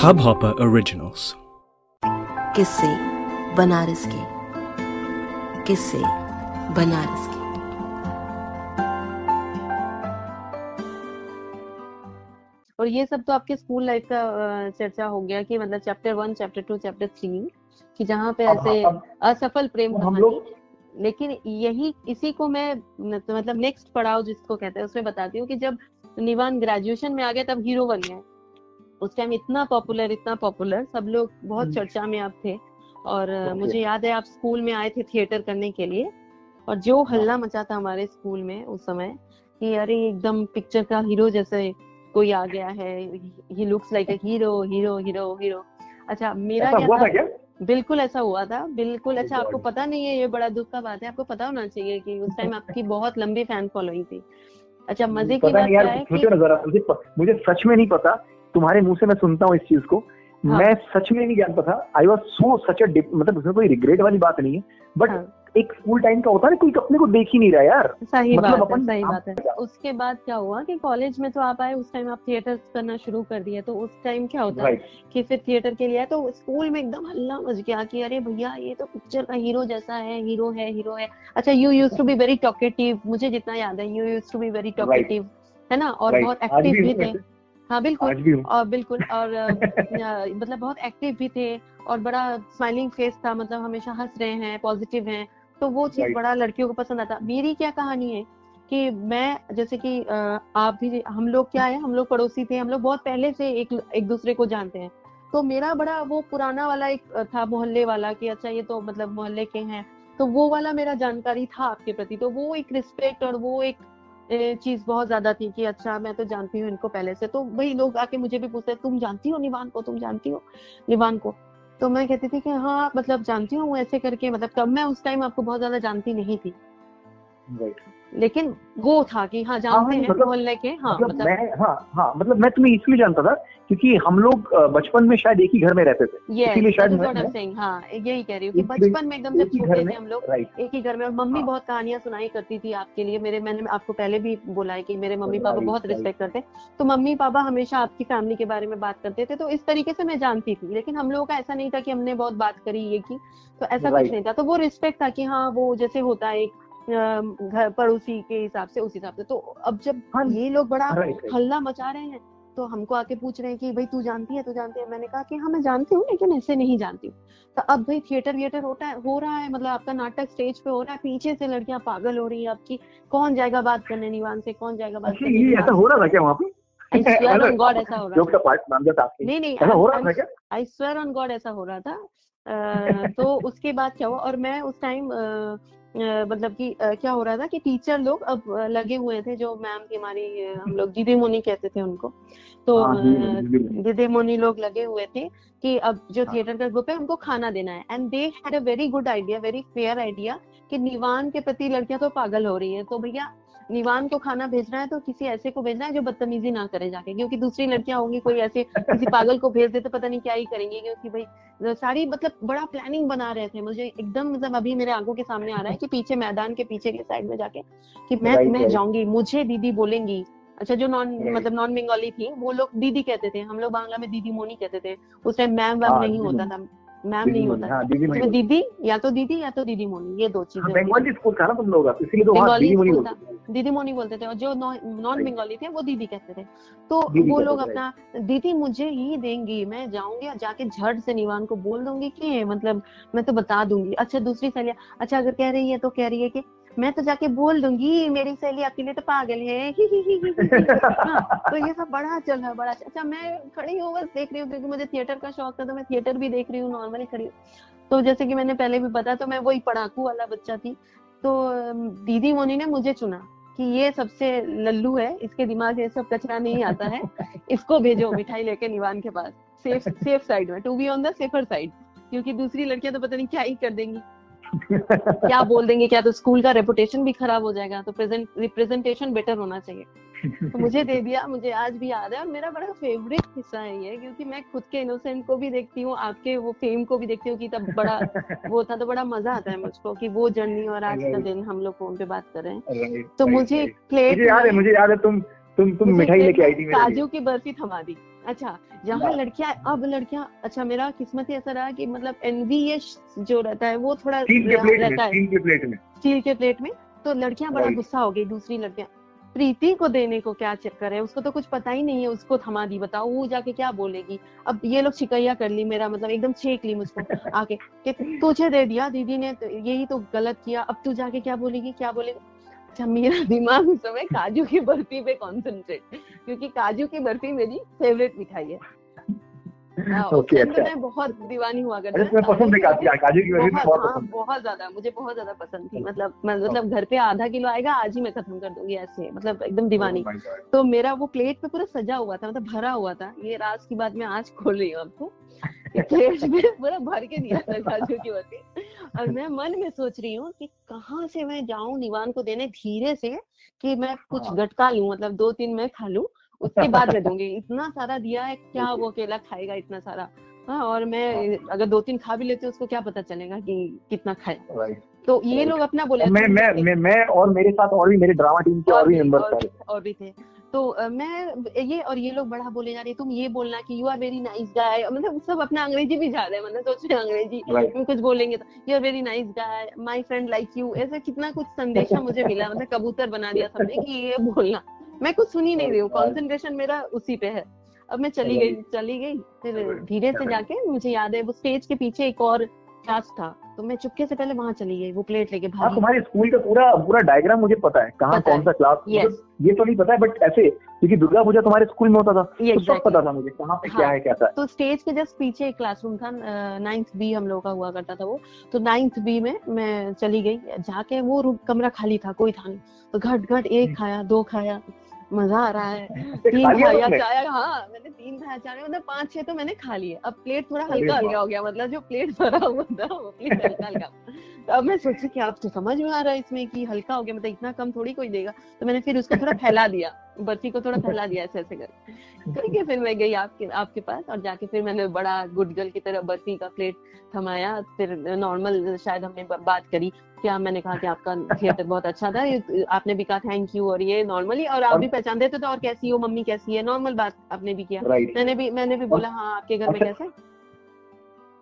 Hubhopper Originals. किससे बनारस के। किससे बनारस के। और ये सब तो आपके स्कूल लाइफ का चर्चा हो गया कि मतलब chapter one chapter two chapter three कि जहाँ पे ऐसे असफल प्रेम कहानी। लेकिन यही इसी को मैं तो मतलब नेक्स्ट पड़ाव जिसको कहते हैं उसमें बताती हूँ कि जब निवान ग्रेजुएशन में आ गया तब हीरो बन गए उस टाइम इतना पॉपुलर इतना पॉपुलर सब लोग बहुत हम्म। चर्चा में आप थे। और Okay. मुझे याद है आप स्कूल में आए थे थिएटर करने के लिए और जो हल्ला मचा था हमारे स्कूल में उस समय कि अरे एकदम पिक्चर का हीरो जैसे कोई आ गया है ही looks like a hero hero hero hero अच्छा मेरा क्या था? था क्या? बिल्कुल ऐसा हुआ था बिल्कुल। अच्छा आपको पता नहीं है ये बड़ा दुख का बात है आपको पता होना चाहिए कि उस टाइम आपकी बहुत लंबी फ़ैन फॉलोइंग थी। अच्छा मज़े की बात यार है कि जरा मुझे मुझे सच में नहीं पता तुम्हारे मुँह से मैं सुनता हूँ इस चीज़ को हाँ। मैं सच में नहीं जानता था आई वॉज़ सो सच मतलब उसमें कोई रिग्रेट वाली बात नहीं है बट हाँ। एक स्कूल टाइम का होता है ना कोई अपने को देख ही नहीं रहा यार। सही मतलब बात है सही बात है। उसके बाद क्या हुआ कि कॉलेज में तो आप आए उस टाइम आप थिएटर करना शुरू कर दिए तो उस टाइम क्या होता है कि फिर थिएटर के लिए आए तो स्कूल में एकदम हल्ला मच गया कि अरे भैया ये तो पिक्चर का हीरो जैसा है हीरो है हीरो है। अच्छा you use to be very talkative मुझे जितना याद है you use to be very talkative है ना? और बहुत एक्टिव भी थे। हाँ बिल्कुल। और बिल्कुल और मतलब बहुत एक्टिव भी थे और बड़ा स्माइलिंग फेस था मतलब हमेशा हंस रहे हैं पॉजिटिव हैं। तो वो चीज़ बड़ा लड़कियों को पसंद आता। मेरी क्या कहानी है कि मैं जैसे कि आप भी हम लोग क्या है हम लोग पड़ोसी थे हम लोग बहुत पहले से एक एक दूसरे को जानते हैं। तो मेरा बड़ा वो पुराना वाला एक था मोहल्ले वाला कि अच्छा ये तो मतलब मोहल्ले के हैं। तो वो वाला मेरा जानकारी था आपके प्रति। तो वो एक रिस्पेक्ट और वो एक चीज़ बहुत ज़्यादा थी कि अच्छा मैं तो जानती हूँ इनको पहले से। तो वही लोग आके मुझे भी पूछते तुम जानती हो निवान को? तुम जानती हो निवान को? तो मैं कहती थी कि हाँ मतलब जानती हूँ ऐसे करके मतलब कब मैं उस टाइम आपको बहुत ज़्यादा जानती नहीं थी। राइट लेकिन वो था कि हाँ जानते हैं मतलब- मोहल्ले के हाँ मतलब मतलब मैं हाँ हाँ मतलब मैं तुम्हें इसलिए जानता था क्योंकि हम लोग बचपन में शायद एक ही घर में रहते थे। ये इसीलिए शायद मैं- हाँ यही कह रही हूँ ही- बचपन में एकदम जब छोटे घर थे में हम लोग एक ही घर में और मम्मी हाँ। बहुत कहानियाँ सुनाई करती थी आपके लिए मेरे मैंने आपको पहले भी बोला है कि मेरे मम्मी पापा बहुत रिस्पेक्ट करते तो मम्मी पापा हमेशा आपकी फैमिली के बारे में बात करते थे तो इस तरीके से मैं जानती थी लेकिन हम लोगों का ऐसा नहीं था कि हमने बहुत बात करी ये की तो ऐसा कुछ नहीं था। तो वो रिस्पेक्ट था कि हाँ वो जैसे होता है घर पड़ोसी के हिसाब से उस हिसाब से। तो अब जब हाँ, ये लोग बड़ा राइट हल्ला मचा रहे हैं तो हमको आके पूछ रहे हैं कि भाई तू जानती है तू जानती है? मैंने कहा कि हाँ मैं जानती हूँ लेकिन ऐसे नहीं जानती हूँ। तो अब भाई थिएटर विएटर होता है हो रहा है मतलब आपका नाटक स्टेज पे हो रहा है पीछे से लड़कियाँ पागल हो रही है आपकी कौन जाएगा बात करने निवान से? कौन जाएगा बात अच्छा करने ऐसा हो रहा था क्या वहाँ पे? गॉड ऐसा हो रहा था। नहीं नहीं हो आई स्वेयर ऑन गॉड ऐसा हो रहा था। तो उसके बाद क्या हुआ? और मैं उस टाइम मतलब कि क्या हो रहा था कि टीचर लोग अब लगे हुए थे जो मैम थी हमारी हम लोग दीदी मोनी कहते थे उनको। तो हाँ, दीदी मोनी, लोग लगे हुए थे कि अब जो हाँ। थिएटर का ग्रुप है उनको खाना देना है। And they had a very good idea very fair idea कि निवान के प्रति लड़कियाँ तो पागल हो रही है। तो भैया निवान को खाना भेजना है तो किसी ऐसे को भेजना है जो बदतमीजी ना करे जाके क्योंकि दूसरी लड़कियाँ होंगी कोई ऐसे किसी पागल को भेज दे तो पता नहीं क्या ही करेंगे क्योंकि भाई सारी मतलब बड़ा प्लानिंग बना रहे थे मुझे एकदम मतलब अभी मेरे आँखों के सामने आ रहा है कि पीछे मैदान के पीछे के साइड में जाके कि मैं मैं जाऊँगी मुझे दीदी बोलेंगी। अच्छा जो नॉन मतलब नॉन बंगाली थी वो लोग दीदी कहते थे हम लोग बांग्ला में दीदी मोनी कहते थे। उस टाइम मैम वैम नहीं होता था। मैम नहीं होता हाँ दीदी तो दीदी या तो दीदी या तो दीदी मोनी ये दो चीज़ें हाँ, थी। बंगाली स्कूल था ना तुम लोग इसीलिए तो बंगाली दीदी मोनी बोलते थे। दीदी मोनी बोलते थे और जो नॉन बंगाली थे वो दीदी कहते थे। तो वो लोग अपना दीदी मुझे ही देंगी मैं जाऊँगी और जाके झट से निवान को बोल दूँगी कि मतलब मैं तो बता दूँगी। अच्छा दूसरी सहेलिया अच्छा अगर कह रही है तो कह रही है कि मैं तो जाके बोल दूँगी, मेरी सहेली अकेले तो पागल है। ही ही ही ही तो ये सब बड़ा चल रहा है, बड़ा अच्छा। मैं खड़ी हूँ, बस देख रही हूँ, क्योंकि मुझे थिएटर का शौक था तो मैं थिएटर भी देख रही हूँ नॉर्मली खड़ी तो जैसे कि मैंने पहले भी बताया तो मैं वही पढ़ाकू वाला बच्चा थी। तो दीदी मोनी ने मुझे चुना कि ये सबसे लल्लू है, इसके दिमाग ये सब कचरा नहीं आता है, इसको भेजो मिठाई लेके निवान के पास। सेफ़ सेफ़ साइड में to be on the safer side क्योंकि दूसरी लड़कियाँ तो पता नहीं क्या ही कर देंगी। क्या बोल देंगे? क्या तो स्कूल का रेपुटेशन भी खराब हो जाएगा तो प्रेजेंट रिप्रेजेंटेशन बेटर होना चाहिए। तो मुझे दे दिया मुझे आज भी याद है और मेरा बड़ा फेवरेट हिस्सा है ये क्योंकि मैं खुद के इनोसेंट को भी देखती हूँ आपके वो फेम को भी देखती हूँ कि तब बड़ा वो था तो बड़ा मज़ा आता है मुझको कि वो जर्नी और आज का दिन हम लोग फ़ोन पे बात कर रहे हैं। तो मुझे. प्लेट याद है मुझे याद है तुम तुम तुम मिठाई लेके आई थी काजू की बर्फ़ी थमा दी। अच्छा जहाँ लड़कियाँ अब लड़कियाँ अच्छा मेरा किस्मत ही ऐसा रहा कि मतलब एनवीएस जो रहता है वो थोड़ा स्टील के प्लेट में रहता है। स्टील के प्लेट में। स्टील के प्लेट में तो लड़कियाँ बड़ा गुस्सा हो गई दूसरी लड़कियाँ प्रीति को देने को क्या चक्कर है? उसको तो कुछ पता ही नहीं है उसको थमा दी बताओ वो जाके क्या बोलेगी? अब ये लोग शिकैया कर ली मेरा मतलब एकदम छेक ली मुझको आके कि तुझे दे दिया दीदी ने तो यही तो गलत किया अब तू जाके क्या बोलेगी क्या बोलेगी? अच्छा मेरा दिमाग उस समय काजू की बर्फ़ी पे कॉन्सेंट्रेट क्योंकि काजू की बर्फ़ी मेरी फेवरेट मिठाई है। हाँ, ओके अच्छा। मैं बहुत दीवानी हुआ करती तुम्हें पसंद है काजू काजू की बर्फ़ी तो बहुत हाँ पसंद बहुत ज़्यादा मुझे बहुत ज़्यादा पसंद थी। मतलब मतलब घर पे आधा किलो आएगा आज ही मैं खत्म कर दूँगी ऐसे मतलब एकदम दीवानी। Oh God. तो मेरा वो प्लेट पे पूरा सजा हुआ था मतलब भरा हुआ था। ये राज की बात मैं आज खोल रही हूँ आपको। प्लेट में पूरा भर के दिया था काजू की बर्फ़ी। और मैं मन में सोच रही हूँ कि कहाँ से मैं जाऊँ निवान को देने धीरे से कि मैं कुछ हाँ। गटका लू मतलब दो तीन मैं खा लू उसके बाद मैं दूँगी। इतना सारा दिया है क्या वो अकेला खाएगा इतना सारा? हाँ और मैं अगर दो तीन खा भी लेती हूँ उसको क्या पता चलेगा कि कितना Right. तो ये लोग अपना बोले मैं मैं मैं और मेरे साथ और भी मेरे ड्रामा टीम के और भी मेंबर्स और भी थे। तो मैं ये और ये लोग बड़ा बोले जा रहे तुम ये बोलना कि you are very nice guy मतलब सब अपना अंग्रेज़ी भी जा रहे हैं मतलब सोच रहे अंग्रेज़ी Right. कुछ बोलेंगे तो you are very nice guy my friend like you ऐसा कितना कुछ संदेशा मुझे मिला मतलब कबूतर बना दिया सबने कि ये बोलना। मैं कुछ सुन ही नहीं रही हूँ कॉन्सेंट्रेशन मेरा उसी पे है। अब मैं चली गई चली गई फिर धीरे से जाके मुझे याद है वो स्टेज के पीछे एक और क्लास था तो मैं चुपके से पहले वहाँ चली गई वो प्लेट लेके हाँ भागी तुम्हारे स्कूल का पूरा पूरा डायग्राम मुझे पता है कहाँ कौन सा क्लास Yes. मतलब ये तो नहीं पता है बट ऐसे क्योंकि दुर्गा पूजा तुम्हारे स्कूल में होता था ये तो सब पता था मुझे कहाँ पे क्या हाँ। है क्या था तो स्टेज के जस्ट पीछे एक क्लासरूम था नाइन्थ बी हम लोग का हुआ करता था वो तो नाइन्थ बी में मैं चली गई जाके वो रूम कमरा खाली था कोई था नहीं तो घट घट एक खाया दो खाया मज़ा आ रहा है। तीन? चाय हाँ मैंने तीन खाया चाय मतलब पाँच छह तो मैंने खा लिए। अब प्लेट थोड़ा हल्का हल्का हो गया मतलब जो प्लेट भरा हुआ था वो प्लेट हल्का हल्का। तो अब मैं सोची कि आप तो समझ में आ रहा है इसमें कि हल्का हो गया मतलब इतना कम थोड़ी कोई देगा। तो मैंने फिर उसको थोड़ा फैला दिया। बर्फ़ी को थोड़ा फैला दिया ऐसे ऐसे कर। करके फिर मैं गई आपके आपके पास और जाके फिर मैंने बड़ा गुड गर्ल की तरह बर्फ़ी का प्लेट थमाया। फिर नॉर्मल शायद हमने बात करी क्या मैंने कहा कि आपका थिएटर बहुत अच्छा था आपने भी कहा थैंक यू और ये नॉर्मली और आप भी पहचान देते तो और कैसी हो मम्मी कैसी है? नॉर्मल बात आपने भी किया। मैंने भी मैंने भी बोला हाँ आपके घर में अच्छा। कैसे?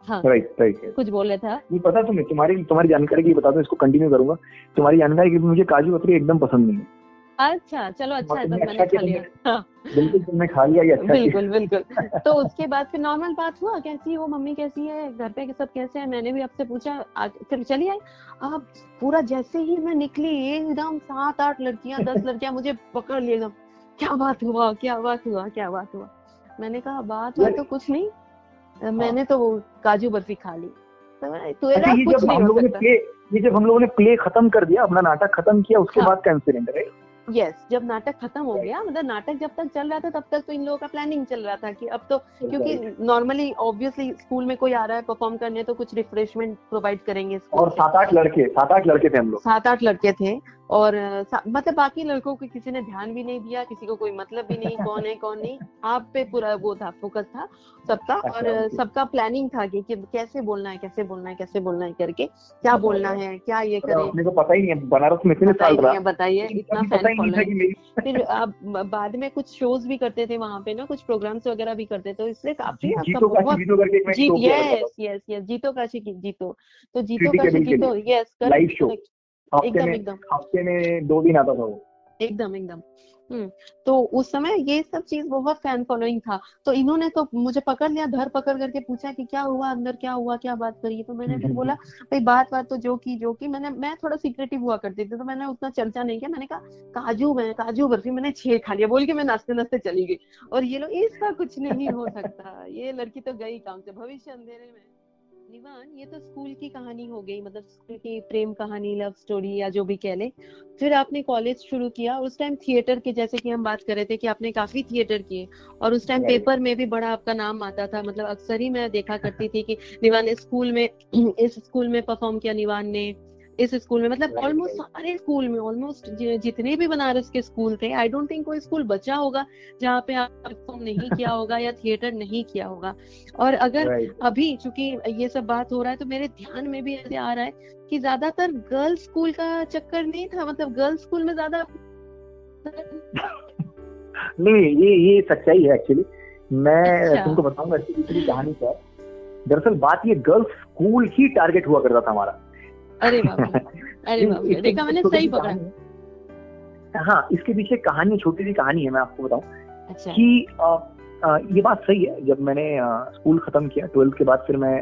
हाँ। राइट राइट कुछ बोल रहे थे नहीं पता तुम्हें तुम्हारी तुम्हारी जानकारी की बता दो इसको कंटिन्यू करूँगा। तुम्हारी जानकारी की मुझे काजू कतरी एकदम पसंद नहीं है। अच्छा चलो अच्छा है तुमने तब अच्छा मैंने खा लिया। हाँ बिल्कुल तुमने खा लिया ये अच्छा बिल्कुल बिल्कुल। तो उसके बाद फिर नॉर्मल बात हुआ? कैसी हो मम्मी कैसी है घर पे सब कैसे हैं? मैंने भी आपसे पूछा फिर चली आई। अब पूरा जैसे ही मैं निकली एकदम सात आठ लड़कियाँ दस लड़कियाँ मुझे पकड़ लिए एकदम। क्या बात हुआ क्या बात हुआ क्या बात हुआ? मैंने कहा बात हुआ तो कुछ नहीं। मैंने तो वो काजू बर्फ़ी खा ली। तो मैंने, हाँ। अच्छा ये जब हम हो लोगों ने प्ले ये जब हम लोगों ने प्ले खत्म कर दिया अपना नाटक खत्म किया उसके हाँ। बाद का इंसिडेंट है यस जब नाटक खत्म हो गया मतलब नाटक जब तक चल रहा था तब तक तो इन लोगों का प्लानिंग चल रहा था कि अब तो क्योंकि नॉर्मली ऑब्वियसली स्कूल में कोई आ रहा है परफॉर्म करने तो कुछ रिफ्रेशमेंट प्रोवाइड करेंगे और सात आठ लड़के सात आठ लड़के थे हम लोग। सात आठ लड़के थे। और मतलब बाकी लड़कों को किसी ने ध्यान भी नहीं दिया किसी को कोई मतलब भी नहीं कौन है कौन नहीं। आप पे पूरा वो था फोकस था सबका और अच्छा, okay. सबका प्लानिंग था कि, कि कैसे बोलना है कैसे बोलना है कैसे बोलना है करके क्या बोलना है क्या ये करें। को पता ही नहीं बनारस में इतने साल रहा। बताइए इतना फ़ैन फॉलोइंग फिर आप बाद में कुछ शोज़ भी करते थे वहाँ पे ना कुछ प्रोग्राम्स वगैरह भी करते थे तो इसलिए काफ़ी जीतो काशी की जीतो। तो जीतो काशी जीतो यस हफ़्ते में हफ़्ते में दो दिन आता था वो। एकदम एकदम। हम्म तो उस समय ये सब चीज़ बहुत फ़ैन फॉलोइंग था। तो इन्होंने तो मुझे पकड़ लिया धर पकड़ करके पूछा कि क्या हुआ अंदर क्या हुआ क्या बात करी तो मैंने फिर बोला भाई बात बात तो जो की जो की। मैंने मैं थोड़ा सीक्रेटिव हुआ करती थी तो मैंने उतना चर्चा नहीं किया। मैंने कहा काजू में काजू बर्फ़ी मैंने छह खा लिया। बोल के मैं नाचते नाचते चली गई। और ये लोग इसका कुछ नहीं हो सकता। ये लड़की तो गई काम से भविष्य अंधेरे में। निवान ये तो स्कूल की कहानी हो गई मतलब स्कूल की प्रेम कहानी लव स्टोरी या जो भी कह ले। फिर आपने कॉलेज शुरू किया उस टाइम थिएटर के जैसे कि हम बात कर रहे थे कि आपने काफ़ी थिएटर किए और उस टाइम पेपर में भी बड़ा आपका नाम आता था। मतलब अक्सर ही मैं देखा करती थी कि निवान ने स्कूल में इस स्कूल में परफॉर्म किया निवान ने। इस स्कूल में मतलब ऑलमोस्ट right. सारे स्कूल में ऑलमोस्ट जितने भी बनारस के स्कूल थे आई डोंट थिंक कोई स्कूल बचा होगा जहाँ पे आप परफॉर्म नहीं किया होगा या थिएटर नहीं किया होगा। और अगर राइट अभी चूँकि ये सब बात हो रहा है तो मेरे ध्यान में भी ऐसे आ रहा है कि ज़्यादातर गर्ल्स स्कूल का चक्कर नहीं था मतलब गर्ल्स स्कूल में ज़्यादा नहीं ये ये सच्चाई है एक्चुअली मैं अच्छा। तुमको बताऊँगा इसकी दूसरी कहानी क्या है। दरअसल बात ये गर्ल्स स्कूल ही टारगेट हुआ करता था हमारा। अरे बाप अरे बाप देखा मैंने सही पकड़ा। हाँ। इसके पीछे कहानी छोटी सी कहानी है मैं आपको बताऊँ अच्छा। कि ये बात सही है जब मैंने स्कूल खत्म किया ट्वेल्थ के बाद फिर मैं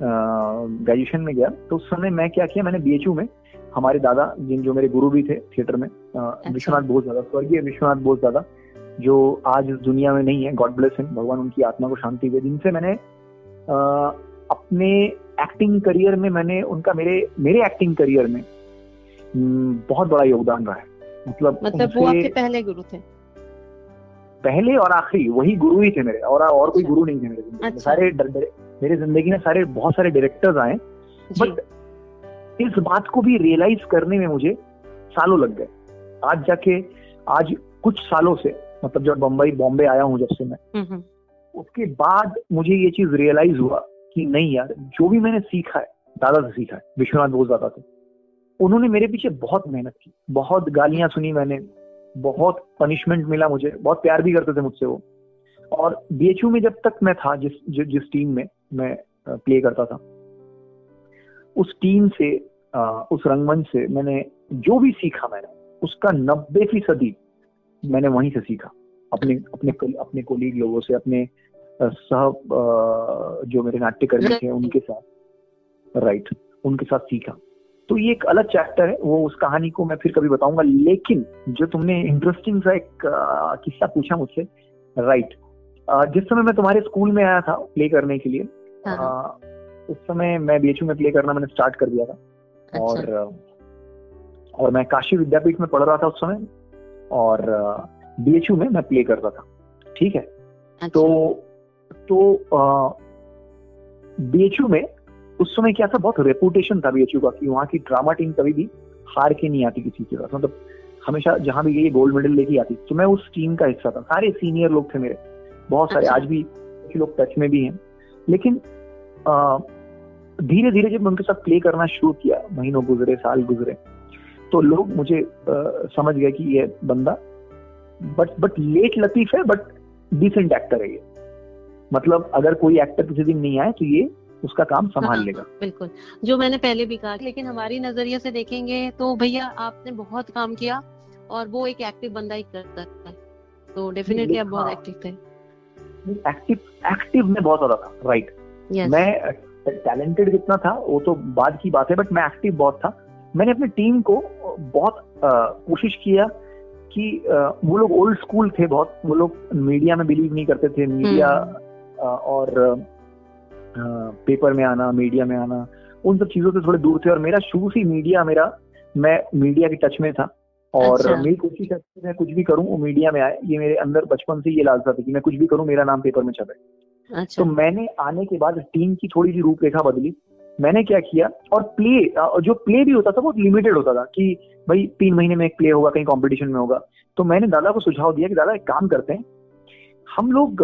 ग्रेजुएशन में गया तो उस समय मैं क्या किया मैंने बीएचयू में हमारे दादा जिन जो मेरे गुरु भी थे थिएटर में विश्वनाथ बोस दादा स्वर्गीय विश्वनाथ बोस दादा जो आज इस दुनिया में नहीं है गॉड ब्लेस हिम भगवान उनकी आत्मा को शांति दे जिनसे मैंने अपने एक्टिंग करियर में मैंने उनका मेरे मेरे एक्टिंग करियर में हम्म, बहुत बड़ा योगदान रहा है। मतलब मतलब वो आपके पहले गुरु थे? पहले और आखिरी वही गुरु ही थे मेरे और और कोई अच्छा। गुरु नहीं थे मेरे ज़िंदगी अच्छा। सारे डर- डर- मेरे ज़िंदगी में सारे बहुत सारे डायरेक्टर्स आए बट इस बात को भी रियलाइज़ करने में मुझे सालों लग गए। आज जाके आज कुछ सालों से मतलब जब बम्बई बॉम्बे आया हूँ जब से मैं हम्म, हम्म, उसके बाद मुझे ये चीज़ रियलाइज़ हुआ कि नहीं यार जो भी मैंने सीखा है दादा से सीखा है विश्वनाथ बोस दादा से। उन्होंने मेरे पीछे बहुत मेहनत की बहुत गालियाँ सुनी मैंने बहुत पनिशमेंट मिला मुझे बहुत प्यार भी करते थे मुझसे वो। और बीएचयू में जब तक मैं था जिस जि, जिस टीम में मैं प्ले करता था उस टीम से उस रंगमंच से मैंने जो भी सीखा मैंने उसका नब्बे फ़ीसदी मैंने वहीं से सीखा। अपने अपने अपने कोलीग लोगों से अपने सह जो मेरे नाट्यकर्मी थे उनके साथ। राइट उनके साथ सीखा। तो ये एक अलग चैप्टर है वो उस कहानी को मैं फिर कभी बताऊँगा लेकिन जो तुमने इंटरेस्टिंग सा एक किस्सा पूछा मुझसे राइट जिस समय मैं तुम्हारे स्कूल में आया था प्ले करने के लिए हाँ, उस समय मैं बीएचयू में प्ले करना मैंने स्टार्ट कर दिया था। अच्छा। और और मैं काशी विद्यापीठ में पढ़ रहा था उस समय और बीएचयू में मैं प्ले करता था। ठीक है? अच्छा। तो तो बीएचयू में उस समय क्या था? बहुत रेपुटेशन था बीएचयू का कि वहाँ की ड्रामा टीम कभी भी हार के नहीं आती किसी के साथ मतलब हमेशा जहाँ भी गई गोल्ड मेडल लेके आती तो मैं उस टीम का हिस्सा था। सारे सीनियर लोग थे मेरे। बहुत सारे अच्छा। आज भी कुछ लोग टच में भी हैं। लेकिन धीरे धीरे जब मैं उनके साथ प्ले करना शुरू किया महीनों गुजरे साल गुजरे तो लोग मुझे अ, समझ गए कि ये बंदा बट बट लेट लतीफ है बट डिसेंट एक्टर है ये। मतलब अगर कोई एक्टर किसी दिन नहीं आए तो ये उसका काम संभाल हाँ। लेगा। बिल्कुल। जो मैंने पहले भी कहा लेकिन हमारी नज़रिए से देखेंगे तो भैया आपने बहुत काम किया और वो एक एक्टिव बंदा ही करता है। तो डेफिनेटली आप बहुत हाँ। एक्टिव थे। एक्टिव एक्टिव में बहुत ज़्यादा था राइट यस मैं टैलेंटेड कितना था वो तो बाद की बात है बट मैं एक्टिव बहुत था। मैंने अपनी टीम को बहुत कोशिश किया कि अ, वो लोग ओल्ड स्कूल थे बहुत वो लोग मीडिया में बिलीव नहीं करते थे मीडिया अ, और पेपर में आना मीडिया में आना उन सब चीज़ों से थोड़े दूर थे और मेरा शुरू से ही मीडिया मेरा मैं मीडिया के टच में था। और अच्छा। मेरी कोशिश है कि मैं कुछ भी करूँ वो मीडिया में आए। ये मेरे अंदर बचपन से ये लालसा थी कि मैं कुछ भी करूँ मेरा नाम पेपर में छपे। अच्छा। तो मैंने आने के बाद टीम की थोड़ी सी रूपरेखा बदली। मैंने क्या किया और प्ले जो प्ले भी होता था वो लिमिटेड होता था कि भाई तीन महीने में एक प्ले होगा कहीं कॉम्पिटिशन में होगा। तो मैंने दादा को सुझाव दिया कि दादा एक काम करते हैं। हम लोग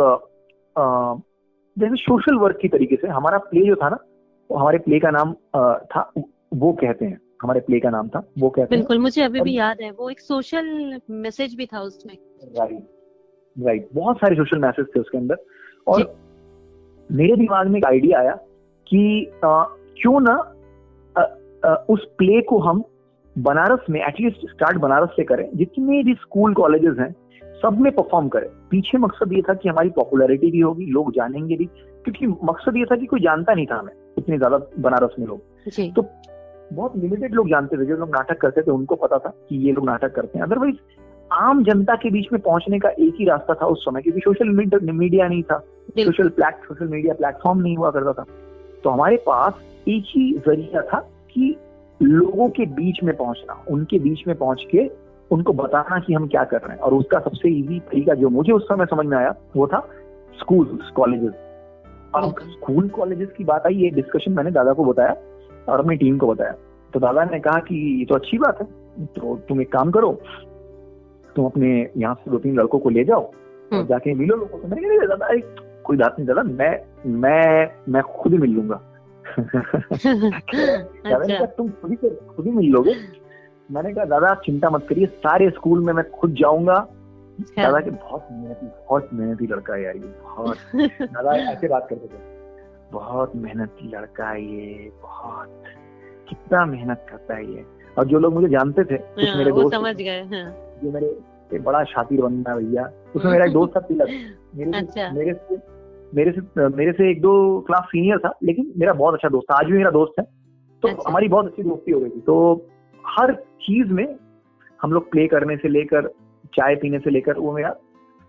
जैसे सोशल वर्क की तरीके से हमारा प्ले जो था ना वो हमारे प्ले का नाम था वो कहते हैं। हमारे प्ले का नाम था वो कहते हैं। बिल्कुल मुझे अभी भी याद है वो एक सोशल मैसेज भी था उसमें। राइट राइट बहुत सारे सोशल मैसेज थे उसके अंदर। और मेरे दिमाग में एक आइडिया आया कि अ, क्यों ना अ, अ, उस प्ले को हम बनारस में एटलीस्ट स्टार्ट बनारस से करें। जितने भी स्कूल कॉलेजेस हैं सब में परफॉर्म करें। पीछे मकसद ये था कि हमारी पॉपुलैरिटी भी होगी लोग जानेंगे भी क्योंकि मकसद ये था कि कोई जानता नहीं था हमें इतने ज़्यादा बनारस में लोग। तो बहुत लिमिटेड लोग जानते थे जो लोग नाटक करते थे उनको पता था कि ये लोग नाटक करते हैं। अदरवाइज़ आम जनता के बीच में पहुँचने का एक ही रास्ता था उस समय क्योंकि सोशल मीडिया नहीं था। Social plate social media platform नहीं हुआ करता था। तो हमारे पास एक ही ज़रिया था कि लोगों के बीच में पहुँचना उनके बीच में पहुँच के उनको बताना कि हम क्या कर रहे हैं। और उसका सबसे इजी तरीका जो मुझे उस समय समझ में आया वो था स्कूल कॉलेजेस अब स्कूल कॉलेजेस की बात आई ये डिस्कशन मैंने दादा को बताया और अपनी टीम को बताया। तो दादा ने कहा कि ये तो अच्छी बात है तो तुम एक काम करो तुम अपने यहाँ से दो तीन लड़कों को ले जाओ और हम्म। जाके मिलो लोगों से। मैंने कहा दादा एक कोई बात नहीं दादा मैं मैं मैं खुद ही मिल लूँगा। दादा ने अच्छा। कहा तुम खुद ही खुद ही मिल लोगे? मैंने कहा दादा आप चिंता मत करिए सारे स्कूल में मैं खुद जाऊँगा। दादा के बहुत मेहनती बहुत मेहनती लड़का है यार ये बहुत। दादा ऐसे बात करते थे। बहुत मेहनती लड़का है ये बहुत। कितना मेहनत करता है ये। और जो लोग मुझे जानते थे कुछ हाँ, मेरे दोस्त समझ गए हाँ, जो मेरे ये बड़ा शातिर बंदा भैया उसमें मेरा एक दोस्त था तिलक। मेरे से अच्छा। मेरे से मेरे से मेरे से एक दो क्लास सीनियर था लेकिन मेरा बहुत अच्छा दोस्त था आज भी मेरा दोस्त है। तो अच्छा। हमारी बहुत अच्छी दोस्ती हो गई थी। तो हर चीज़ में हम लोग प्ले करने से लेकर चाय पीने से लेकर वो मेरा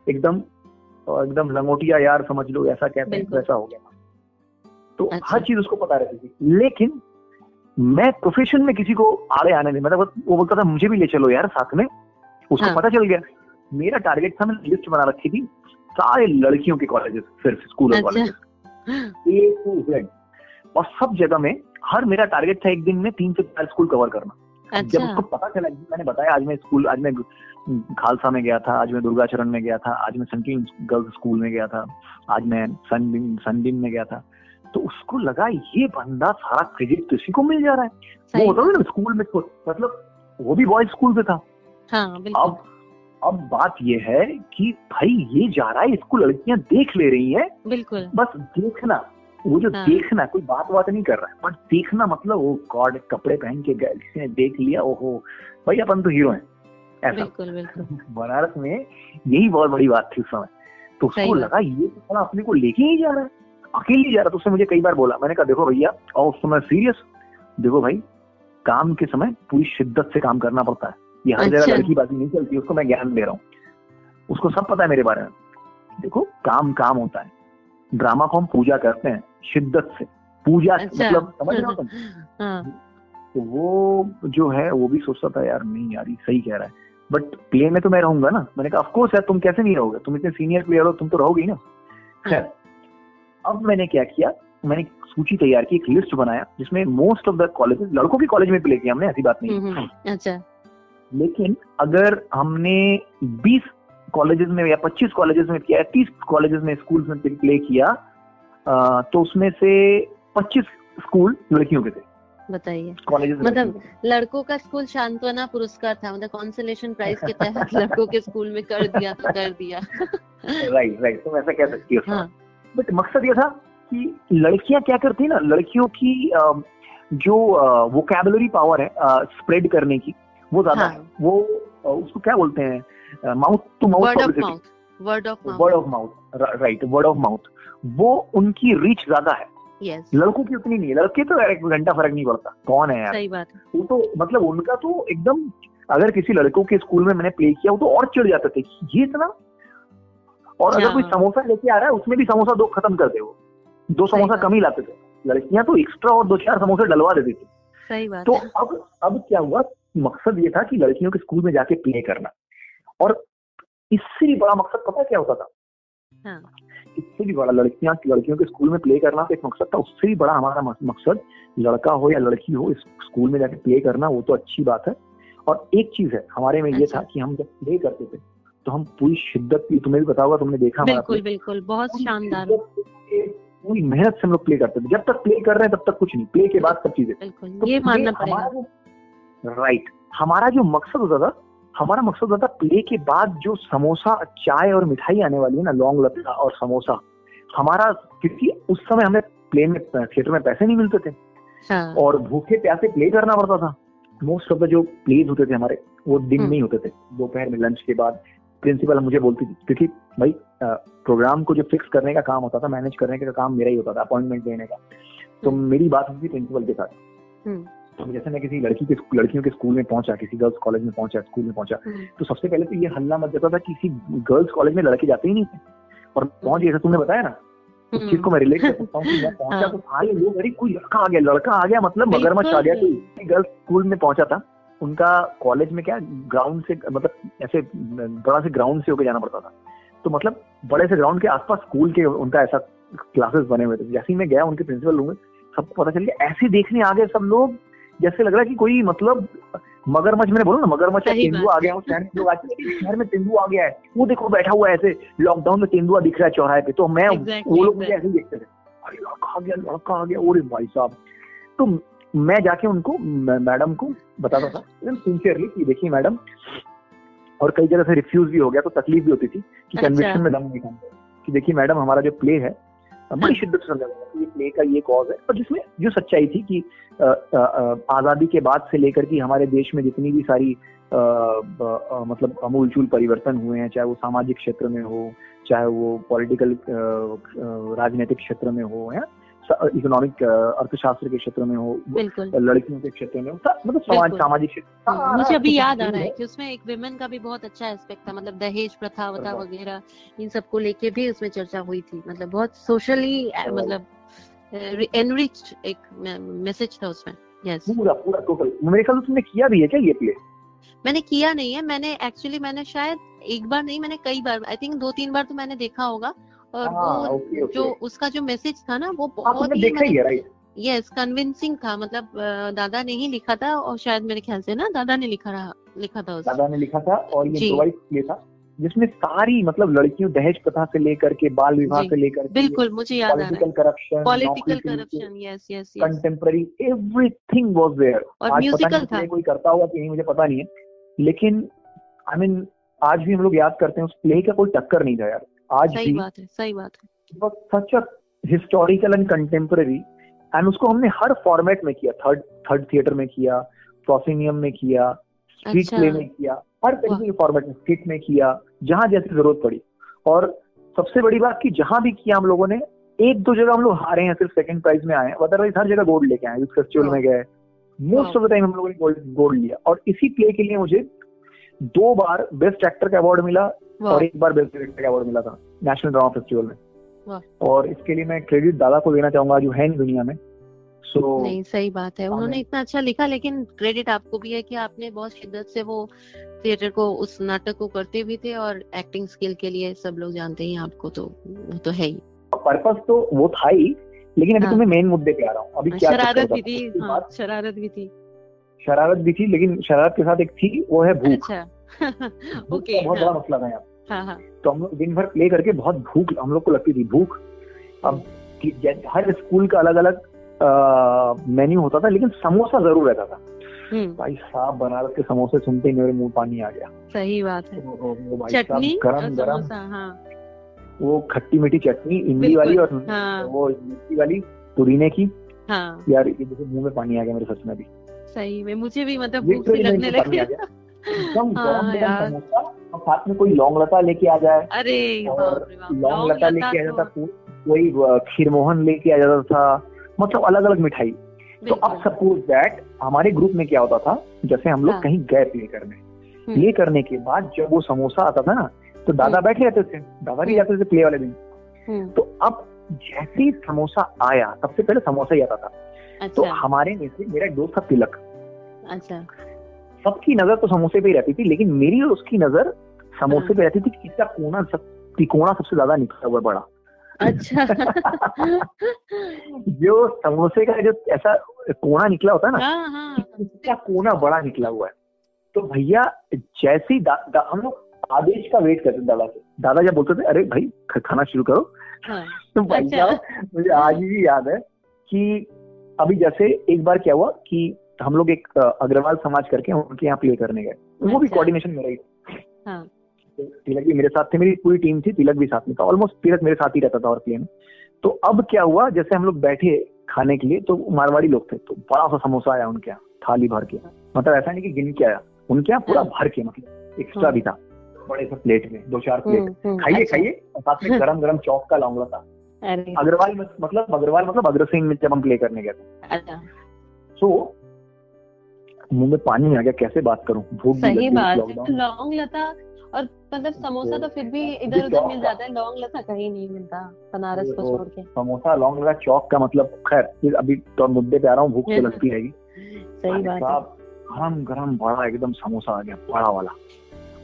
एकदम एकदम लंगोटिया यार समझ लो ऐसा कहते हैं वैसा हो गया। तो अच्छा। हर चीज़ उसको पता रहती थी। लेकिन मैं प्रोफेशन में किसी को आड़े आने नहीं मतलब वो बोलता था मुझे भी ले चलो यार साथ में। उसको हाँ। पता चल गया। मेरा टारगेट था मैंने लिस्ट बना रखी थी सारे लड़कियों के कॉलेजेस सिर्फ़ स्कूल और अच्छा। कॉलेजेस ए टू जेड और सब जगह में हर मेरा टारगेट था एक दिन में तीन से चार स्कूल कवर करना। जब अच्छा। उसको पता चला मैंने बताया आज मैं स्कूल आज मैं खालसा में गया था आज मैं दुर्गाचरण में गया था आज मैं संकीर्ण गर्ल्स स्कूल में गया था आज मैं सनबिन सनबिन में गया था। तो उसको लगा ये बंदा सारा क्रेडिट तो इसी को मिल जा रहा है। वो होता है ना स्कूल में तो- मतलब वो भी बॉयज़ स्कूल से था। हाँ अब अब बात ये है कि भाई ये जा रहा है इसको लड़कियाँ देख ले रही हैं। बिल्कुल। बस देखना वो जो हाँ। देखना कोई बात बात नहीं कर रहा है बट देखना मतलब वो गॉड कपड़े पहन के किसी ने देख लिया ओहो भाई अपन तो हीरो हैं। ऐसा। बिल्कुल बिल्कुल। बनारस में यही बहुत बड़ी बात थी उस समय। तो उसको लगा ये तो साला अपने को लेके ही जा रहा है अकेले ही जा रहा है। तो उसने मुझे कई बार बोला मैंने कहा देखो भैया और उस समय सीरियस देखो भाई काम के समय पूरी शिद्दत से काम करना पड़ता है। ये हर अच्छा। जगह लड़की बाजी नहीं चलती उसको मैं ज्ञान दे रहा हूँ। उसको सब पता है मेरे बारे में। देखो काम काम होता है। ड्रामा को हम पूजा करते हैं शिद्दत से। पूजा अच्छा। मतलब समझ रहे हो तुम हाँ। तो वो जो है वो भी सोचता था यार नहीं यार ये सही कह रहा है। बट प्ले में तो मैं रहूँगा ना। मैंने कहा ऑफकोर्स यार तुम कैसे नहीं रहोगे? तुम इतने सीनियर प्लेयर हो तुम तो रहोगे ही ना। खैर अब मैंने क्या किया? मैंने सूची तैयार की एक लिस्ट बनाया जिसमें मोस्ट ऑफ़ द कॉलेज लड़कों के कॉलेज में प्ले किया हमने ऐसी बात नहीं। हम्म, हम्म, अच्छा। लेकिन अगर हमने 20 कॉलेजेस में या 25 कॉलेजेस में किया 30 कॉलेजेस में स्कूल में प्ले किया तो उसमें से 25 स्कूल लड़कियों के थे। बताइए। मतलब लड़कों का स्कूल सांत्वना पुरस्कार था मतलब कॉन्सलेशन प्राइज के तहत लड़कों के स्कूल में कर दिया तो कर दिया। राइट राइट तुम ऐसा कह सकती हो हाँ। बट मकसद ये था कि लड़कियाँ क्या करती है ना लड़कियों की जो वोकेबलरी पावर है स्प्रेड करने की वो ज़्यादा हाँ। है वो उसको क्या बोलते हैं? Mouth to mouth word of publicity word of word mouth of mouth right word of mouth वो उनकी रीच ज़्यादा है। यस लड़कों की उतनी नहीं है। लड़के तो एक घंटा फ़र्क नहीं पड़ता। कौन है यार? सही बात है। वो तो मतलब उनका तो एकदम अगर किसी लड़कों के स्कूल में मैंने प्ले किया वो तो और चिड़ जाते थे ये इतना? और अगर हाँ। कोई समोसा लेके आ रहा है उसमें भी समोसा दो खत्म कर दे वो। दो समोसा कम ही लाते थे। लड़कियाँ तो एक्स्ट्रा और दो चार समोसे डलवा देती थी। सही बात तो अब अब क्या हुआ? मकसद ये था कि लड़कियों के स्कूल में जाके प्ले करना। और इससे भी बड़ा मकसद पता क्या होता था? हाँ। इससे भी बड़ा लड़कियाँ लड़कियों के स्कूल में प्ले करना तो एक मकसद था। उससे भी बड़ा हमारा मकसद लड़का हो या लड़की हो इस स्कूल में जाके प्ले करना वो तो अच्छी बात है। और एक चीज़ है हमारे में ये अच्छा। था कि हम जब प्ले करते थे तो हम पूरी शिद्दत की तुम्हें भी पता होगा तुमने देखा बिल्कुल बिल्कुल बहुत शानदार। पूरी मेहनत से हम लोग प्ले करते थे। जब तक प्ले कर रहे हैं तब तक कुछ नहीं। प्ले के बाद सब चीज़ें। बिल्कुल तो ये मानना पड़ेगा। राइट हमारा जो मकसद होता था हमारा मकसद होता प्ले के बाद जो समोसा चाय और मिठाई आने वाली है ना लॉन्ग लता और समोसा हमारा क्योंकि उस समय हमें प्ले में थिएटर में पैसे नहीं मिलते थे हाँ और भूखे प्यासे प्ले करना पड़ता था मोस्ट ऑफ़ द जो प्लेज होते थे हमारे वो दिन हम्म। में ही होते थे दोपहर में लंच के बाद प्रिंसिपल मुझे बोलती थी क्योंकि भाई प्रोग्राम को जो फिक्स करने का काम होता था मैनेज करने का काम मेरा ही होता था अपॉइंटमेंट देने का तो हम्म। मेरी बात होती थी प्रिंसिपल के साथ हम्म। तो जैसे मैं किसी लड़की के लड़कियों के स्कूल में पहुँचा किसी गर्ल्स कॉलेज में पहुँचा स्कूल में पहुँचा हम्म, तो सबसे पहले तो ये हल्ला मच जाता था कि किसी गर्ल्स कॉलेज में लड़के जाते ही नहीं थे। और पहुँच जैसे तुमने बताया ना? उस चीज़ को मैं रिलेट कर सकता हूँ कि मैं पहुँचा हाँ। तो सारे लोग अरे कोई लड़का आ गया लड़का आ गया मतलब मगरमच्छ आ गया कोई गर्ल्स स्कूल में पहुँचा था उनका कॉलेज में क्या ग्राउंड से मतलब ऐसे बड़ा से ग्राउंड से होकर जाना पड़ता था। तो मतलब बड़े से ग्राउंड के आसपास स्कूल के उनका ऐसा क्लासेस बने हुए थे। जैसे ही मैं गया उनके प्रिंसिपल रूम में सबको पता चल गया ऐसे देखने आ गए सब लोग। जैसे लग रहा है कि कोई मतलब मगरमच्छ मैंने बोला ना मगरमच्छ तेंदुआ आ गया वो शहर में लोग हैं शहर में तेंदुआ आ गया है वो देखो बैठा हुआ है ऐसे लॉकडाउन में तेंदुआ दिख रहा है चौराहे पे तो मैं Exactly, वो लोग मुझे ऐसे ही देखते थे। अरे लड़का आ गया लड़का आ गया ओरे भाई साहब। तो मैं जाके उनको मैडम को बताता था एकदम सिंसियरली कि देखिए मैडम और कई जगह से रिफ्यूज भी हो गया तो तकलीफ़ भी होती थी कि अच्छा। कन्विक्शन में दम नहीं था। कि देखिए मैडम हमारा जो प्ले है बड़ी। शिद्दत से ये प्ले का ये कॉज है और जिसमें जो सच्चाई थी कि आज़ादी के बाद से लेकर की हमारे देश में जितनी भी सारी आ, आ, मतलब अमूल चूल परिवर्तन हुए हैं चाहे वो सामाजिक क्षेत्र में हो चाहे वो पॉलिटिकल राजनीतिक क्षेत्र में हो या इकोनॉमिक अर्थशास्त्र के क्षेत्र में हो लड़कियों के क्षेत्र में हो मतलब समाज सामाजिक क्षेत्र हाँ, मुझे अभी याद आ रहा है कि उसमें एक विमेन का भी बहुत अच्छा एस्पेक्ट था मतलब दहेज प्रथा वथा। वगैरह इन सबको लेके भी उसमें चर्चा हुई थी। मतलब बहुत सोशली। मतलब एनरिच एक मैसेज था उसमें। यस पूरा पूरा टोटल मेरे ख्याल तुमने किया भी है क्या ये प्ले मैंने किया नहीं है। मैंने एक्चुअली मैंने शायद एक बार नहीं मैंने कई बार आई थिंक दो तीन बार तो मैंने देखा होगा। और हाँ, वो ओके, ओके। जो उसका जो मैसेज था ना वो बहुत ही देखा ही मतलब यस कन्विंसिंग था मतलब दादा ने ही लिखा था और शायद मेरे ख्याल से ना दादा ने लिखा रहा लिखा था उसमें दादा ने लिखा था और ये जी। इम्प्रोवाइज था जिसमें सारी मतलब लड़कियों दहेज प्रथा से लेकर के बाल विवाह से लेकर बिल्कुल मुझे याद आ रहा है। Political corruption political corruption yes yes yes contemporary everything was there और म्यूजिकल था। कोई करता होगा कि नहीं मुझे पता नहीं है। लेकिन आई मीन आज भी हम लोग याद करते हैं उस प्ले का कोई टक्कर नहीं था यार। आज सही भी बात है सही बात है। Such a historical and contemporary and उसको हमने हर फॉर्मेट में किया थर्ड थर्ड थिएटर में किया प्रोसिनियम में किया स्ट्रीट अच्छा। प्ले में किया हर तरीके के फॉर्मेट में स्किट में किया जहाँ जैसी ज़रूरत पड़ी। और सबसे बड़ी बात की जहाँ भी किया हम लोगों ने एक दो जगह हम लोग हारे हैं सिर्फ़ सेकंड प्राइज में आए अदरवाइज़ हर जगह गोल्ड लेके आए यूथ फेस्टिवल में गए। मोस्ट ऑफ़ द टाइम हम लोगों ने गोल्ड गोल्ड लिया। और इसी प्ले के लिए मुझे दो बार बेस्ट एक्टर का अवार्ड मिला और एक बार बेस्ट डायरेक्टर का अवार्ड मिला था नेशनल ड्रामा फेस्टिवल में। और इसके लिए मैं क्रेडिट दादा को देना चाहूँगा जो है दुनिया में। सो so, नहीं सही बात है। उन्होंने इतना अच्छा लिखा लेकिन क्रेडिट आपको भी है कि आपने बहुत शिद्दत से वो थिएटर को उस नाटक को करते भी थे और एक्टिंग स्किल के लिए सब लोग जानते हैं आपको तो वो तो है ही। पर्पस तो वो था ही लेकिन अभी हाँ। तुम्हें मेन मुद्दे पे आ रहा हूँ। अभी क्या शरारत भी थी हाँ शरारत भी थी। शरारत भी थी लेकिन शरारत के साथ एक थी वो है भूख। अच्छा। ओके बहुत बड़ा मसला था यहाँ तो हम लोग दिन भर प्ले करके बहुत भूख हम लोग को लगती थी भूख। अब हर स्कूल का अलग अलग मेन्यू होता था लेकिन समोसा ज़रूर रहता था। हम्म। भाई साहब बनारस के समोसे सुनते ही मेरे मुँह पानी आ गया। सही बात है। वो- वो- भाई चटनी गरम गरम हाँ। वो खट्टी मीठी चटनी इमली वाली और हाँ। वो मिर्ची वाली पुदीने की। हाँ। यार ये मुँह में पानी आ गया मेरे सच में भी सही में मुझे भी मतलब भूख लगने लगी। गया। एकदम गरम गरम समोसा और साथ में कोई लौंग लता लेके आ जाए। अरे और लौंग लता लेके आ तो- जाता कोई अ, खीरमोहन लेके आ जाता था। मतलब अलग अलग मिठाई। तो अब सपोज़ दैट हमारे ग्रुप में क्या होता था जैसे हम लोग हाँ। कहीं गए प्ले करने। हम्म। प्ले करने के बाद जब वो समोसा आता था ना तो दादा बैठे रहते थे। दादा भी जाते थे प्ले वाले दिन। हम्म, तो अब जैसे ही समोसा आया सबसे पहले समोसा ही आता था। अच्छा। तो अच्छा। हमारे में से मेरा एक दोस्त था तिलक। अच्छा। सबकी नज़र तो समोसे पे ही रहती थी लेकिन मेरी और उसकी नज़र समोसे हाँ। पे रहती थी कि इसका कोना सब तिकोना सबसे ज़्यादा निकला हुआ बड़ा अच्छा। जो समोसे का जो ऐसा कोना निकला होता है ना हाँ हाँ। इसका कोना बड़ा निकला हुआ है। तो भैया जैसे ही हम लोग आदेश का वेट करते दादा से। दादा जब बोलते थे अरे भाई खाना शुरू करो। हाँ। तो भाई अच्छा। मुझे आज भी याद है कि अभी जैसे एक बार क्या हुआ कि हम लोग एक अग्रवाल समाज करके उनके यहाँ प्ले करने गए। वो भी अच्छा। कोऑर्डिनेशन में रही। हाँ। तो तिलक भी मेरे साथ थे मेरी पूरी टीम थी तिलक भी साथ में था। ऑलमोस्ट तिलक मेरे साथ ही रहता था और प्ले में तो अब क्या हुआ जैसे हम लोग बैठे खाने के लिए तो मारवाड़ी लोग थे तो बड़ा सा समोसा आया उनके यहाँ थाली भर के। मतलब ऐसा नहीं कि गिन के आया उनके यहाँ पूरा हाँ। भर के मतलब एक्स्ट्रा हाँ। भी था। बड़े से प्लेट में दो चार प्लेट हम्म, हम्म, खाइए अच्छा। खाइए और साथ में गरम गरम चौक का लौंगड़ा था अग्रवाल मतलब अग्रवाल मतलब अग्रसेन में जब हम प्ले करने गए थे। अच्छा। सो मुँह में पानी आ गया कैसे बात करूँ? भूख सही बात। है। लौंग लता और मतलब समोसा तो फिर भी इधर उधर मिल जाता है लौंग लता कहीं नहीं मिलता बनारस को छोड़ के। समोसा लौंग लगा चौक का मतलब खैर फिर अभी तो मुद्दे पे आ रहा हूँ भूख तो। लगती रहेगी। सही बात है। साहब गरम गरम बड़ा एकदम समोसा आ गया बड़ा वाला।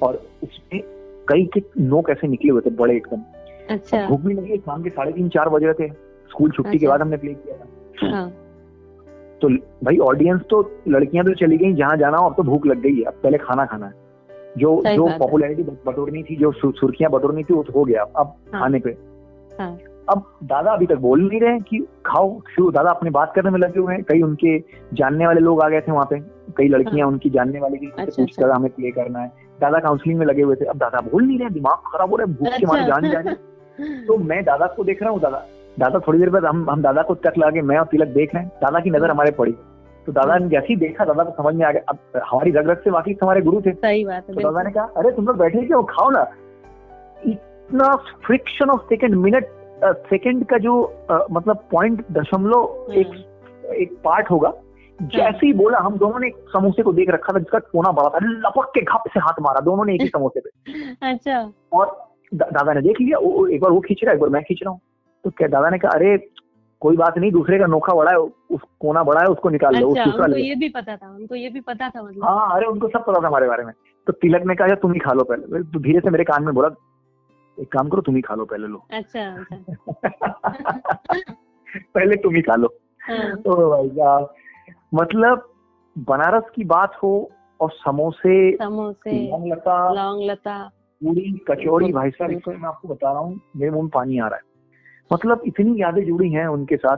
और उसमें कई के नोक ऐसे निकले हुए थे बड़े एकदम। अच्छा। भूख भी लगी शाम के साढ़े तीन चार बजे थे। स्कूल छुट्टी के अच्छा। बाद हमने प्ले किया था। हाँ। तो भाई ऑडियंस तो लड़कियाँ तो चली गई जहाँ जाना हो अब तो भूख लग गई है अब पहले खाना खाना है जो जो है। पॉपुलैरिटी बटोरनी थी जो सुर्खियाँ बटोरनी थी वो तो हो गया अब हाँ। खाने पे हाँ। अब दादा अभी तक बोल नहीं रहे कि खाओ शुरू दादा अपनी बात करने में लगे हुए हैं कई उनके जानने वाले लोग आ गए थे वहाँ पे कई लड़कियाँ उनकी जानने वाली थी अच्छा, पूछकर हमें प्ले करना है दादा काउंसलिंग में लगे हुए थे अब दादा बोल नहीं रहे दिमाग खराब हो रहा है भूख के मारे अच्छा। जान जा रहे हैं। तो मैं दादा को देख रहा हूँ दादा दादा थोड़ी देर बाद हम हम दादा को तक लगा के मैं और तिलक देख रहे हैं। दादा की नज़र हमारे पड़ी। तो दादा ने जैसे ही देखा दादा को समझ में आ गया। अब हमारी रग रग से वाकई हमारे गुरु थे। सही बात है तो दादा ने कहा अरे तुम लोग बैठे क्यों? खाओ ना। इतना friction of second minute second का जो अ, मतलब पॉइंट दशमलव एक हम्म, एक पार्ट होगा जैसे ही बोला हम दोनों ने एक समोसे को देख रखा था जिसका कोना बड़ा था। लपक के घप से हाथ मारा दोनों ने एक ही समोसे पे। अच्छा। और दा, दादा ने देख लिया एक बार वो खींच रहा है एक बार मैं खींच रहा हूँ। तो क्या दादा ने कहा अरे कोई बात नहीं दूसरे का नोखा बड़ा है उस कोना बड़ा है उसको निकाल लो अच्छा उनको ये भी पता था उनको ये भी पता था मतलब। हाँ अरे उनको सब पता था हमारे बारे में। तो तिलक ने कहा "यार, तुम ही खा लो पहले। तो धीरे से मेरे कान में बोला एक काम करो तुम ही खा लो पहले लो। अच्छा अच्छा। पहले तुम ही खा लो। हाँ, ओ भाई साहब। मतलब बनारस की बात हो और समोसे समोसे लौंग लता लौंग लता। पूरी कचौड़ी भाई साहब। मैं आपको बता रहा हूँ मेरे मुँह में पानी आ रहा है। मतलब इतनी यादें जुड़ी हैं उनके साथ।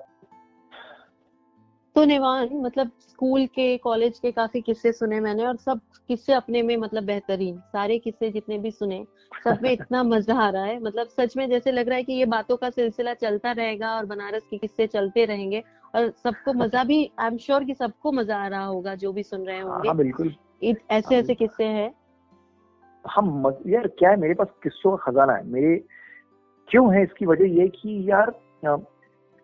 तो निवान मतलब स्कूल के कॉलेज के काफ़ी किस्से सुने मैंने और सब किस्से अपने में मतलब बेहतरीन सारे किस्से जितने भी सुने सब में इतना मज़ा आ रहा है। मतलब सच में जैसे लग रहा है कि ये बातों का सिलसिला चलता रहेगा और बनारस के किस्से चलते रहेंगे और सबको मज़ा भी आई एम श्योर कि सबको मज़ा आ रहा होगा जो भी सुन रहे होंगे। हाँ बिल्कुल। ऐसे ऐसे किस्से हैं। हम यार क्या है मेरे पास किस्सों का खजाना है। मेरे क्यों है? इसकी वजह ये कि यार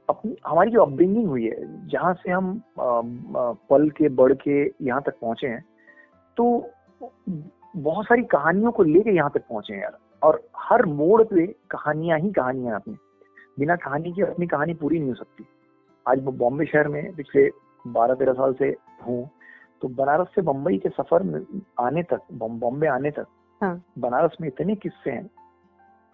अपनी हमारी जो अपब्रिंगिंग हुई है जहाँ से हम पल के बढ़ के यहाँ तक पहुँचे हैं तो बहुत सारी कहानियों को लेके यहाँ तक पहुँचे हैं यार। और हर मोड़ पे कहानियाँ ही कहानियाँ अपनी। बिना कहानी के अपनी कहानी पूरी नहीं हो सकती। आज मैं बॉम्बे शहर में पिछले बारह तेरह साल से हूँ तो बनारस से बम्बई के सफ़र में आने तक बॉम्बे आने तक हाँ। बनारस में इतने किस्से हैं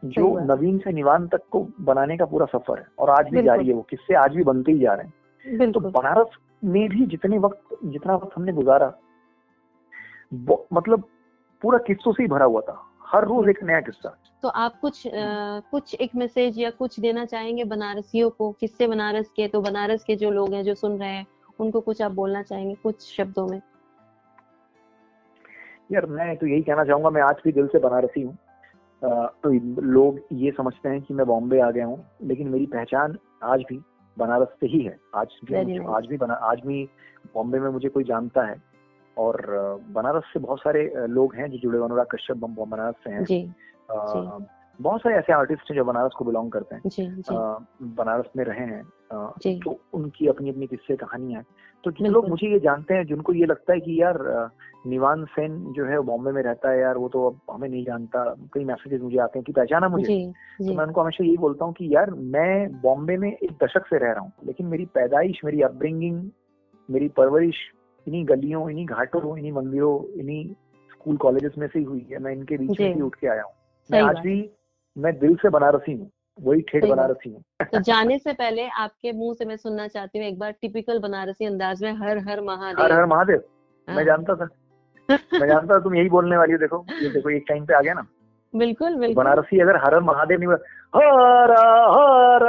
जो नवीन से निवान तक को बनाने का पूरा सफ़र है और आज भी। जारी है वो किस्से आज भी बनते ही जा रहे हैं। तो बनारस में भी जितने वक्त जितना वक्त हमने गुजारा मतलब पूरा किस्सों से ही भरा हुआ था। हर रोज एक नया किस्सा। तो आप कुछ अ, कुछ एक मैसेज या कुछ देना चाहेंगे बनारसियों को? किससे बनारस के? तो बनारस के जो लोग हैं जो सुन रहे हैं उनको कुछ आप बोलना चाहेंगे कुछ शब्दों में? यार मैं तो यही कहना चाहूँगा मैं आज भी दिल से बनारसी हूँ। लोग ये समझते हैं कि मैं बॉम्बे आ गया हूँ लेकिन मेरी पहचान आज भी बनारस से ही है। आज भी आज भी बना आज भी बॉम्बे में मुझे कोई जानता है। और बनारस से बहुत सारे लोग हैं जो जुड़े हुए अनुराग कश्यप बनारस से हैं। जी। बहुत सारे ऐसे आर्टिस्ट हैं जो बनारस को बिलोंग करते हैं। जी जी। अ, बनारस में रहे हैं। जी। तो उनकी अपनी अपनी किस्से कहानियाँ हैं। तो जो बिल्कुल। लोग मुझे ये जानते हैं जिनको ये लगता है कि यार निवान सेन जो है बॉम्बे में रहता है यार वो तो अब हमें नहीं जानता। कई मैसेजेस मुझे आते हैं कि पहचाना मुझे। जी जी. तो मैं उनको हमेशा यही बोलता हूँ कि यार मैं बॉम्बे में एक दशक से रह रहा हूँ लेकिन मेरी पैदाइश मेरी अपब्रिंगिंग मेरी परवरिश इन्हीं गलियों इन्हीं घाटों इन्हीं मंदिरों इन्हीं स्कूल कॉलेजेस में से ही हुई है। मैं इनके बीच में ही उठ के आया हूँ। मैं आज भी मैं दिल से बनारसी हूँ वही ठेठ बनारसी हूँ। तो जाने से पहले आपके मुँह से मैं सुनना चाहती हूँ एक बार टिपिकल बनारसी अंदाज में हर हर महादेव। हर हर महादेव? मैं हाँ। जानता था। मैं जानता था तुम यही बोलने वाली हो देखो। ये देखो एक टाइम पे आ गया ना। बिल्कुल बिल्कुल। बनारसी अगर हर हर महादेव नहीं हर हर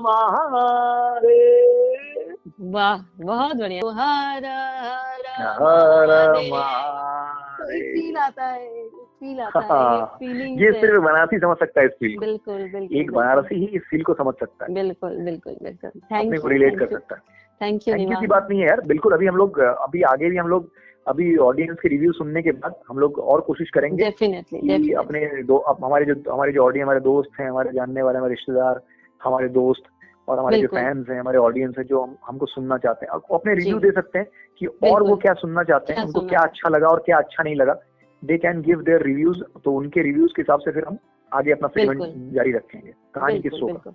महादेव। वाह बहुत बढ़िया। हर हर हर महादेव। तो है। फील आता है हाँ, फीलिंग ये सिर्फ़ बनारसी समझ सकता है इस फील बिल्कुल बिल्कुल एक। बनारसी ही इस फील को समझ सकता है। बिल्कुल बिल्कुल बिल्कुल। थैंक यू रिलेट कर सकता है। थैंक यू थैंक यू की बात नहीं है यार बिल्कुल अभी हम लोग अभी आगे भी हम लोग अभी ऑडियंस के रिव्यू सुनने के बाद हम लोग और कोशिश करेंगे डेफिनेटली अपने दो अब हमारे जो हमारे जो ऑडियंस हमारे दोस्त हैं हमारे जानने वाले हमारे रिश्तेदार हमारे दोस्त और हमारे जो फैंस हैं हमारे ऑडियंस हैं जो हम हमको सुनना चाहते हैं। अपने रिव्यू दे सकते हैं कि और वो क्या सुनना चाहते हैं उनको क्या अच्छा लगा और क्या अच्छा नहीं लगा। They can give their reviews तो उनके रिव्यूज़ के हिसाब से फिर हम आगे अपना सेगमेंट जारी रखेंगे। कहानी किस किस्सों का?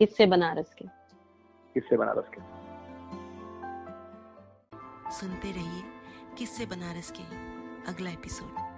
किससे बनारस के? किससे बनारस के? सुनते रहिए किससे बनारस के अगला एपिसोड